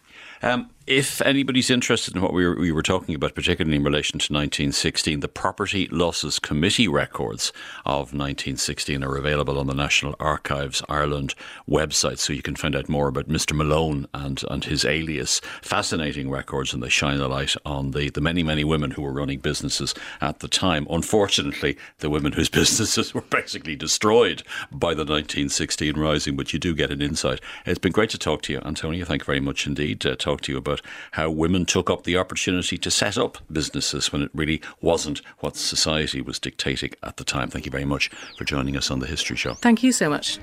Um, if anybody's interested in what we were, we were, talking about, particularly in relation to 1916, the Property Losses Committee records of 1916 are available on the National Archives Ireland website, so you can find out more about Mr. Malone and, and his alias. Fascinating records, and they shine a light on the, the many, many women who were running businesses at the time. Unfortunately, the women whose businesses were basically destroyed by the 1916 rising, but you do get an insight. It's been great to talk to you, Antonia. Thank you very much indeed. To talk to you about how women took up the opportunity to set up businesses when it really wasn't what society was dictating at the time. Thank you very much for joining us on the History Show. Thank you so much.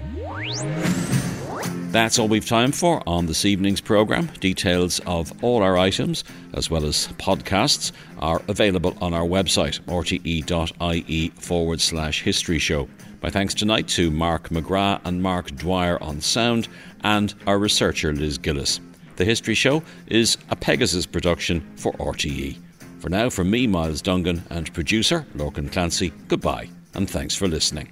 That's all we've time for on this evening's programme. Details of all our items, as well as podcasts, are available on our website, rte.ie forward slash history show. My thanks tonight to Mark McGrath and Mark Dwyer on sound, and our researcher Liz Gillis. The History Show is a Pegasus production for RTE. For now, from me, Myles Dungan, and producer Lorcan Clancy, goodbye, and thanks for listening.